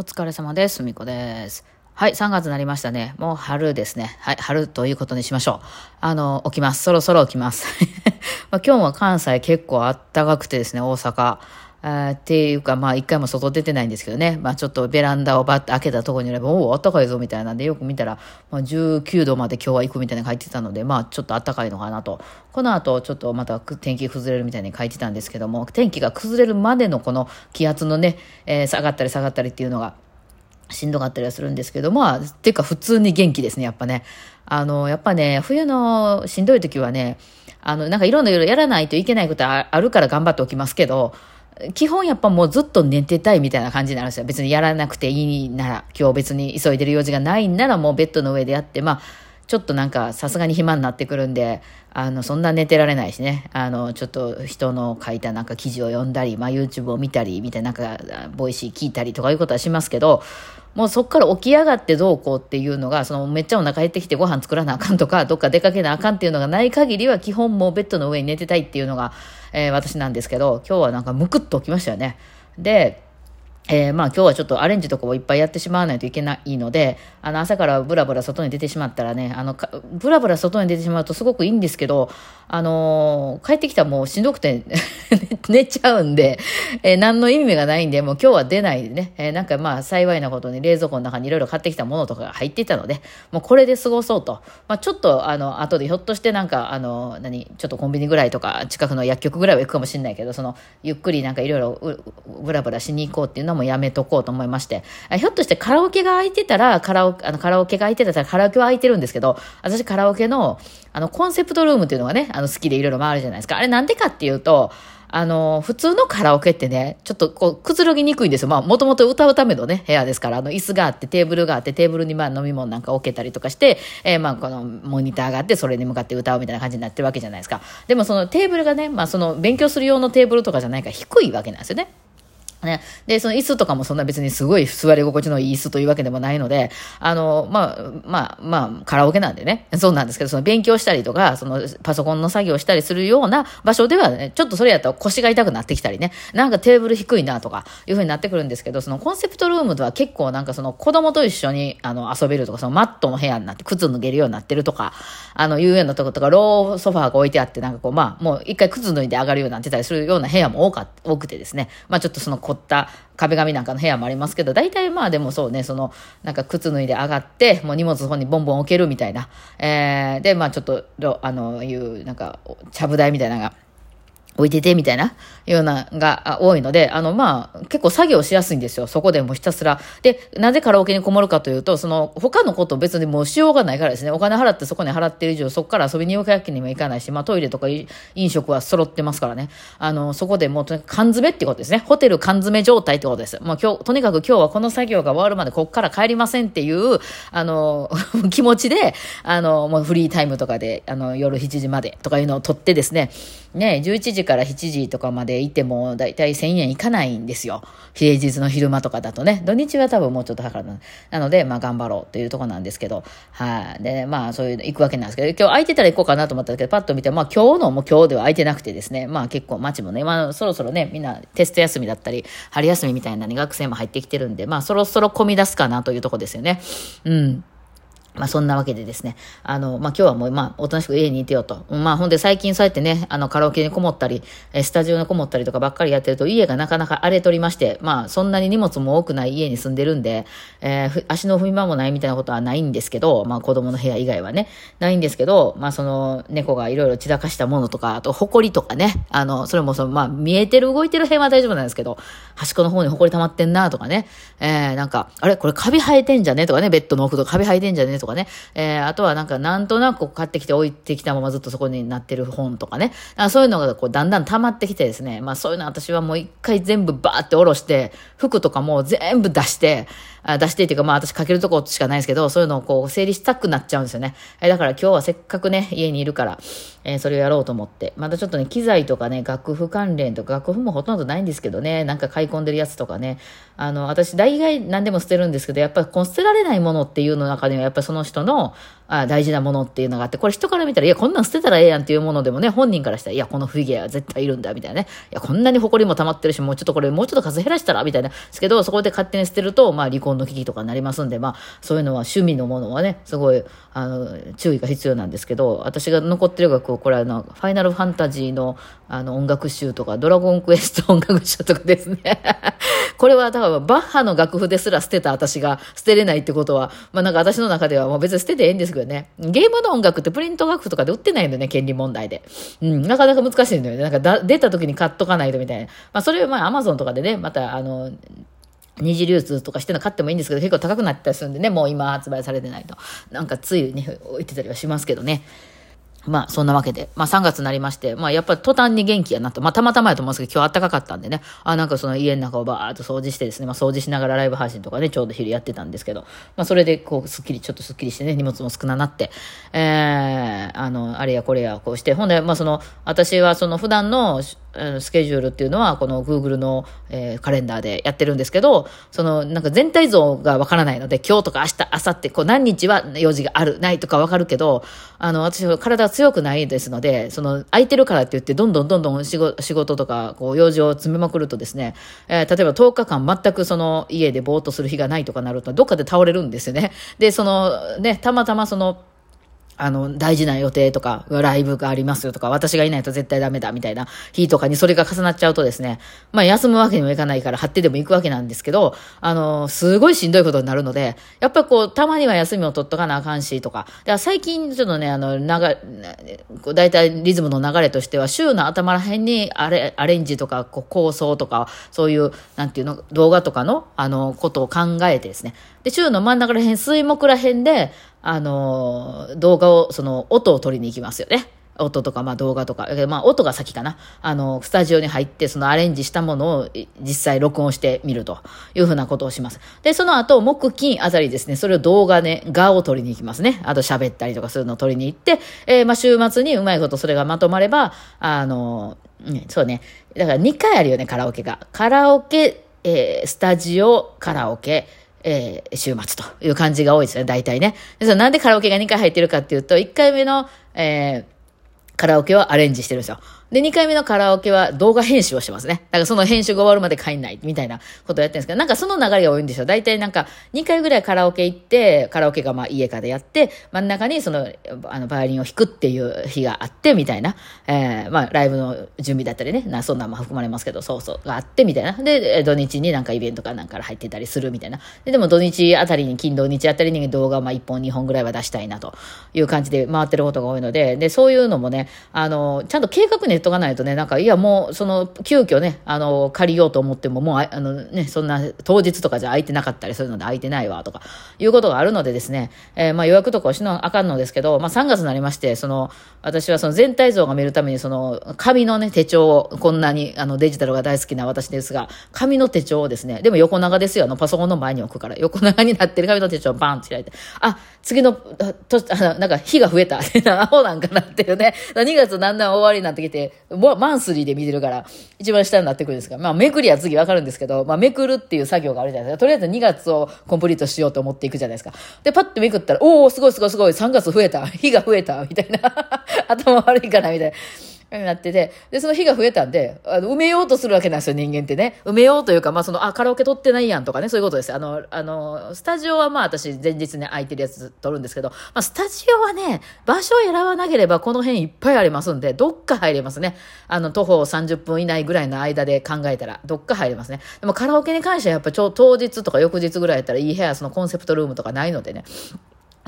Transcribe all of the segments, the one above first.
お疲れ様です。みこです。はい、3月になりましたね。もう春ですね。はい、春ということにしましょう。あの、起きます。そろそろ起きます。まあ今日は関西結構あったかくてですね、大阪。あっていうか、まあ一回も外出てないんですけどね。まあちょっとベランダをバッと開けたところにいれば、おお、あったかいぞみたいなんで、よく見たら、まあ19度まで今日は行くみたいな書いてたので、まあちょっとあったかいのかなと。この後、ちょっとまた天気崩れるみたいに書いてたんですけども、天気が崩れるまでのこの気圧のね、えー下がったり下がったりっていうのが、しんどかったりはするんですけど、まあ、ていうか普通に元気ですね、やっぱね。あの、やっぱね、冬のしんどい時はね、あの、なんかいろんな色やらないといけないことあるから頑張っておきますけど、基本やっぱもうずっと寝てたいみたいな感じになるんですよ。別にやらなくていいなら、今日別に急いでる用事がないんならもうベッドの上でやって、まあ、ちょっとなんかさすがに暇になってくるんで、あの、そんな寝てられないしね。あの、ちょっと人の書いたなんか記事を読んだり、まあ YouTube を見たり、みたいななんか、Voicy 聞いたりとかいうことはしますけど、もうそこから起き上がってどうこうっていうのが、そのめっちゃお腹減ってきてご飯作らなあかんとか、どっか出かけなあかんっていうのがない限りは基本もうベッドの上に寝てたいっていうのが、えー私なんですけど、今日はなんかむくっと起きましたよね。で、えーまあ今日はちょっとアレンジとかをいっぱいやってしまわないといけないので、あの朝からブラブラ外に出てしまったらね、あの、かブラブラ外に出てしまうとすごくいいんですけど、あのー帰ってきたらもうしんどくて 寝ちゃうんで、えー何の意味がないんで、もう今日は出ないでね、えーなんかまあ幸いなことに冷蔵庫の中にいろいろ買ってきたものとかが入っていたので、もうこれで過ごそうと。まあちょっとあの、後でひょっとしてなんか、あの、何、ちょっとコンビニぐらいとか、近くの薬局ぐらいは行くかもしれないけど、その、ゆっくりなんかいろいろうブラブラしに行こうっていうのももやめとこうと思いまして、ひょっとしてカラオケが空いてたら、カラオケ、あの、カラオケが空いてたらカラオケは空いてるんですけど、私カラオケの、あの、コンセプトルームっていうのがね、あの、好きでいろいろ回るじゃないですか。あれなんでかっていうと、あの、普通のカラオケってね、ちょっとこう、くつろぎにくいんですよ。まあ、もともと歌うためのね、部屋ですから、あの、椅子があって、テーブルがあって、テーブルにまあ、飲み物なんか置けたりとかして、えーまあ、この、モニターがあって、それに向かって歌うみたいな感じになってるわけじゃないですか。でも、そのテーブルがね、まあ、その、勉強する用のテーブルとかじゃないから低いわけなんですよね。ね。で、その椅子とかもそんな別にすごい座り心地のいい椅子というわけでもないので、あの、まあ、まあ、まあ、カラオケなんでね、そうなんですけど、その勉強したりとか、そのパソコンの作業したりするような場所ではね、ちょっとそれやったら腰が痛くなってきたりね、なんかテーブル低いなとか、いう風になってくるんですけど、そのコンセプトルームでは結構なんかその子供と一緒にあの遊べるとか、そのマットの部屋になって靴脱げるようになってるとか、あの、いうようなとことか、ローソファーが置いてあって、なんかこう、まあ、もう一回靴脱いで上がるようになってたりするような部屋も多か多くてですね、まあちょっとその凝った壁紙なんかの部屋もありますけど、大体まあでもそうね、その、なんか靴脱いで上がって、もう荷物の方にボンボン置けるみたいな、えー、で、まあちょっと、あの、いう、なんか、ちゃぶ台みたいなのが、置いててみたいなようなが多いので、あの、まあ、結構作業しやすいんですよ。そこでもひたすら。で、なぜカラオケにこもるかというと、その、他のこと別にもうしようがないからですね。お金払ってそこに払ってる以上、そこから遊びに行くわけにもいかないし、まあトイレとか飲食は揃ってますからね。あの、そこでもうとにかく缶詰ってことですね。ホテル缶詰状態ってことです。もう今日、とにかく今日はこの作業が終わるまでこっから帰りませんっていう、あの、気持ちで、あの、もうフリータイムとかで、あの、夜7時までとかいうのを取ってですね、ね、11時から7時とかまでいても、だいたい1000円いかないんですよ。平日の昼間とかだとね。土日は多分もうちょっと高くなる。なので、まあ頑張ろうというところなんですけど、はい、で、まあそういうの行くわけなんですけど、今日空いてたら行こうかなと思ったけど、パッと見て、まあ今日のも今日では空いてなくてですね、まあ結構街もね、まあそろそろね、みんなテスト休みだったり、春休みみたいなね、学生も入ってきてるんで、まあそろそろ混み出すかなというところですよね。うん。まあそんなわけでですね。あの、まあ今日はもうまあおとなしく家にいてよと。まあほんで最近そうやってね、あのカラオケにこもったり、スタジオにこもったりとかばっかりやってると家がなかなか荒れとりまして、まあそんなに荷物も多くない家に住んでるんで、えー足の踏み場もないみたいなことはないんですけど、まあ子供の部屋以外はね、ないんですけど、まあその猫がいろいろ散らかしたものとか、あと埃とかね、あの、それもそのまあ見えてる動いてる辺は大丈夫なんですけど、端っこの方に埃溜まってんなとかね、えーなんか、あれ？これカビ生えてんじゃね？とかね、ベッドの奥とかカビ生えてんじゃね？とかね、えーあとはなんかなんとなく買ってきて置いてきたままずっとそこになってる本とかね、あそういうのがこうだんだん溜まってきてですね、まあそういうの私はもう一回全部バーって下ろして、服とかも全部出して、出してっていうかまあ私かけるとこしかないですけど、そういうのをこう整理したくなっちゃうんですよね。えだから今日はせっかくね、家にいるから、えー、それをやろうと思って。まだちょっとね、機材とかね、楽譜関連とか、楽譜もほとんどないんですけどね、なんか買い込んでるやつとかね、あの、私大概何でも捨てるんですけど、やっぱりこう捨てられないものっていうの中では、やっぱりその人のあ大事なものっていうのがあって、これ人から見たら、いや、こんなん捨てたらええやんっていうものでもね、本人からしたら、いや、このフィギュアは絶対いるんだ、みたいなね。いや、こんなに埃も溜まってるし、もうちょっとこれ、もうちょっと数減らしたら、みたいな。ですけど、そこで勝手に捨てると、まあ、離婚の危機とかになりますんで、まあ、そういうのは趣味のものはね、すごい、あの、注意が必要なんですけど、私が残ってる楽これあの、ファイナルファンタジーの、あの、音楽集とか、ドラゴンクエスト音楽集とかですね。これは、多分、バッハの楽譜ですら捨てた私が捨てれないってことは、まあなんか私の中ではもう別に捨ててええんですけどね。ゲームの音楽ってプリント楽譜とかで売ってないんだよね、権利問題で。うん、なかなか難しいんだよね。なんかだ出た時に買っとかないとみたいな。まあそれはまあアマゾンとかでね、またあの、二次流通とかしての買ってもいいんですけど、結構高くなったりするんでね、もう今発売されてないと。なんかついね、置いてたりはしますけどね。まあ、そんなわけで、まあ3月になりまして、まあやっぱり途端に元気やなと、まあたまたまやと思うんですけど、今日暖かかったんでね、あ、なんかその家の中をバーっと掃除してですね、まあ掃除しながらライブ配信とかね、ちょうど昼やってたんですけど、まあそれでこう、すっきり、ちょっとすっきりしてね、荷物も少ななって、えー、あの、あれやこれやこうして、ほんで、まあその、私はその普段の、スケジュールっていうのは、この Google の、えー、カレンダーでやってるんですけど、その、なんか全体像がわからないので、今日とか明日、明後日、こう何日は用事がある、ないとかわかるけど、あの、私は体が強くないですので、その、空いてるからって言って、どんどんどんどん仕事とか、こう、用事を詰めまくるとですね、えー、例えば10日間全くその、家でぼーっとする日がないとかなると、どっかで倒れるんですよね。で、その、ね、たまたまその、あの、大事な予定とか、ライブがありますよとか、私がいないと絶対ダメだみたいな日とかにそれが重なっちゃうとですね、まあ休むわけにもいかないから、張ってでも行くわけなんですけど、あの、すごいしんどいことになるので、やっぱりこう、たまには休みを取っとかなあかんしとか、だか最近ちょっとね、あの、流れ、だいたいリズムの流れとしては、週の頭ら辺にアレアレンジとか、こう構想とか、そういう、なんていうの、動画とかの、あの、ことを考えてですね、で、週の真ん中ら辺、水木ら辺で、あの、動画を、その、音を取りに行きますよね。音とか、まあ動画とか、まあ音が先かな。あの、スタジオに入って、そのアレンジしたものを実際録音してみるというふうなことをします。で、その後、木、金あたりですね、それを動画ね、画を取りに行きますね。あと喋ったりとかするのを取りに行って、えー、まあ週末にうまいことそれがまとまれば、あの、ね、そうね。だから2回あるよね、カラオケが。カラオケ、えー、スタジオ、カラオケ、えー、週末という感じが多いですね、大体ね。でそのなんでカラオケが2回入ってるかっていうと、1回目の、えー、カラオケはアレンジしてるんですよ。で、2回目のカラオケは動画編集をしてますね。だからその編集が終わるまで帰んないみたいなことをやってるんですけど、なんかその流れが多いんですよ。大体なんか2回ぐらいカラオケ行って、カラオケがまあ家からやって、真ん中にその、あの、バイオリンを弾くっていう日があって、みたいな。えー、まあライブの準備だったりね、なそんなも含まれますけど、そうそう、があって、みたいな。で、土日になんかイベントかなんか入ってたりするみたいな。で、でも土日あたりに、金土日あたりに動画まあ1本2本ぐらいは出したいなという感じで回ってることが多いので、で、そういうのもね、あの、ちゃんと計画練っとかないとね、なんかいや、もう、その、急遽ね、あの、借りようと思っても、もう、あのね、そんな、当日とかじゃ空いてなかったりするので、空いてないわ、とか、いうことがあるのでですね、えー、まあ予約とかをしなあかんのですけど、まあ3月になりまして、その、私はその全体像が見るために、その、紙のね、手帳を、こんなに、あの、デジタルが大好きな私ですが、紙の手帳をですね、でも横長ですよ、あの、パソコンの前に置くから、横長になってる。紙の手帳をバンと開いて、あ、次の、と、あの、なんか、日が増えた、アホなんかなっていうね、2月だんだん終わりになってきて、マンスリーで見てるから、一番下になってくるんですが、まあ、めくりは次わかるんですけど、まあ、めくるっていう作業があるじゃないですか。とりあえず2月をコンプリートしようと思っていくじゃないですか。で、パッとめくったら、おおすごいすごいすごい、3月増えた、日が増えた、みたいな。頭悪いかな、みたいな。になってて、で、その日が増えたんで、あの、埋めようとするわけなんですよ、人間ってね。埋めようというか、まあ、その、あ、カラオケ撮ってないやんとかね、そういうことです。あの、あの、スタジオはまあ、私、前日ね、空いてるやつ撮るんですけど、まあ、スタジオはね、場所を選ばなければ、この辺いっぱいありますんで、どっか入れますね。あの、徒歩30分以内ぐらいの間で考えたら、どっか入れますね。でも、カラオケに関してはやっぱ、ちょ、当日とか翌日ぐらいやったら、いい部屋、そのコンセプトルームとかないのでね。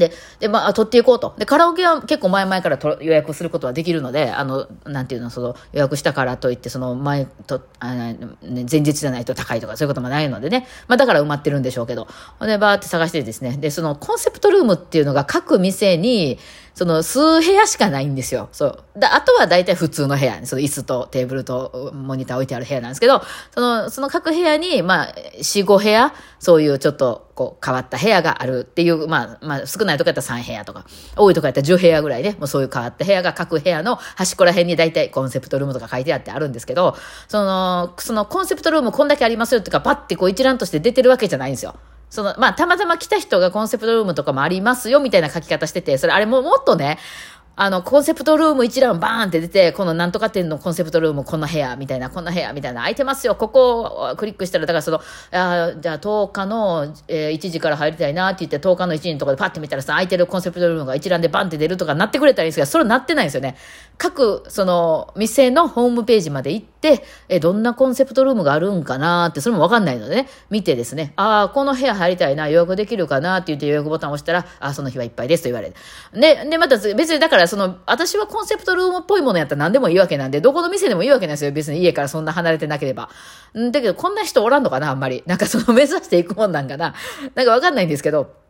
で、で、まあ、取っていこうと。で、カラオケは結構前々からと予約することはできるので、あの、なんていうの、その、予約したからといって、その、前と、あの、ね、前日じゃないと高いとか、そういうこともないのでね。まあ、だから埋まってるんでしょうけど。で、バーって探してですね。で、その、コンセプトルームっていうのが各店に、その数部屋しかないんですよ。そう。だあとは大体普通の部屋、その椅子とテーブルとモニター置いてある部屋なんですけど、その、その各部屋に、まあ、4、5部屋、そういうちょっと、こう、変わった部屋があるっていう、まあ、まあ、少ないとこやったら3部屋とか、多いとこやったら10部屋ぐらいね、もうそういう変わった部屋が各部屋の端っこら辺に大体コンセプトルームとか書いてあってあるんですけど、その、そのコンセプトルームこんだけありますよってか、パッてこう一覧として出てるわけじゃないんですよ。その、まあ、たまたま来た人がコンセプトルームとかもありますよ、みたいな書き方してて、それあれももっとね、あの、コンセプトルーム一覧バーンって出て、このなんとか店のコンセプトルームこの部屋みたいな、こんな部屋みたいな、空いてますよ。ここをクリックしたら、だからその、あじゃあ10日の、えー、1時から入りたいなって言って、10日の1時のところでパッて見たらさ、空いてるコンセプトルームが一覧でバンって出るとかなってくれたらいいんですけど、それなってないんですよね。各、その、店のホームページまで行っ、えどんなコンセプトルームがあるんかなって、それもわかんないのでね、見てですね、ああ、この部屋入りたいな、予約できるかなって言って予約ボタンを押したら、あその日はいっぱいですと言われる。で、で、また別にだからその、私はコンセプトルームっぽいものやったら何でもいいわけなんで、どこの店でもいいわけなんですよ。別に家からそんな離れてなければ。んだけど、こんな人おらんのかな、あんまり。なんかその目指していくもんなんかな。なんかわかんないんですけど。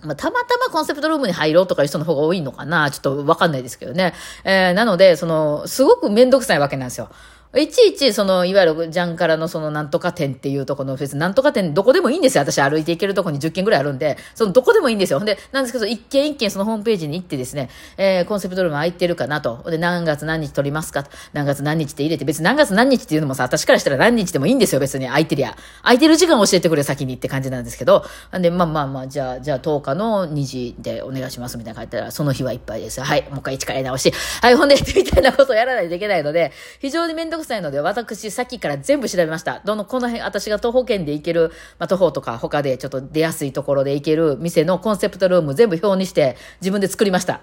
まあ、たまたまコンセプトルームに入ろうとかいう人の方が多いのかなちょっとわかんないですけどね。えー、なので、その、すごくめんどくさいわけなんですよ。いちいち、その、いわゆるジャンカラのそのなんとか店っていうところの別になんとか店どこでもいいんですよ。私歩いて行けるとこに10軒ぐらいあるんで、そのどこでもいいんですよ。ほんで、なんですけど、一軒一軒そのホームページに行ってですね、えー、コンセプトルーム空いてるかなと。で、何月何日取りますかと何月何日って入れて、別に何月何日っていうのもさ、私からしたら何日でもいいんですよ。別に空いてりゃ。空いてる時間教えてくれ先にって感じなんですけど、んで、まあまあまあ、じゃあ、じゃあ10日の2時でお願いしますみたいな書いたら、その日はいっぱいです。はい、もう一回一から直し。はい、ほんで、みたいなことをやらないといけないので、非常にめんどくさいので、私さっきから全部調べました。どの、この辺、私が徒歩圏で行ける、まあ、徒歩とか他でちょっと出やすいところで行ける店のコンセプトルーム全部表にして自分で作りました。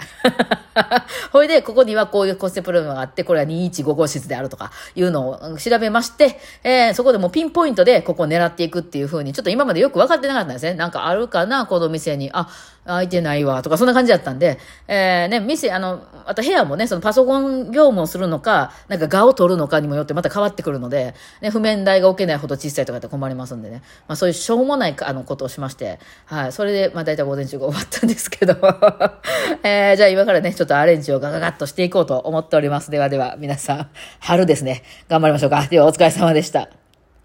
ほいで、ここにはこういうコンセプトルームがあって、これは215号室であるとかいうのを調べまして、えー、そこでもピンポイントでここを狙っていくっていう風に、ちょっと今までよく分かってなかったんですね。なんかあるかな、この店に。あ、空いてないわ、とか、そんな感じだったんで、えー、ね、店、あの、あと部屋もね、そのパソコン業務をするのか、なんか画を取るのかにもよってまた変わってくるので、ね、譜面台が置けないほど小さいとかって困りますんでね、まあそういうしょうもないあのことをしまして、はい、それで、まあ大体午前中が終わったんですけど、えー、じゃあ今からね、ちょっとアレンジをガガガッとしていこうと思っております。ではでは、皆さん、春ですね、頑張りましょうか。では、お疲れ様でした。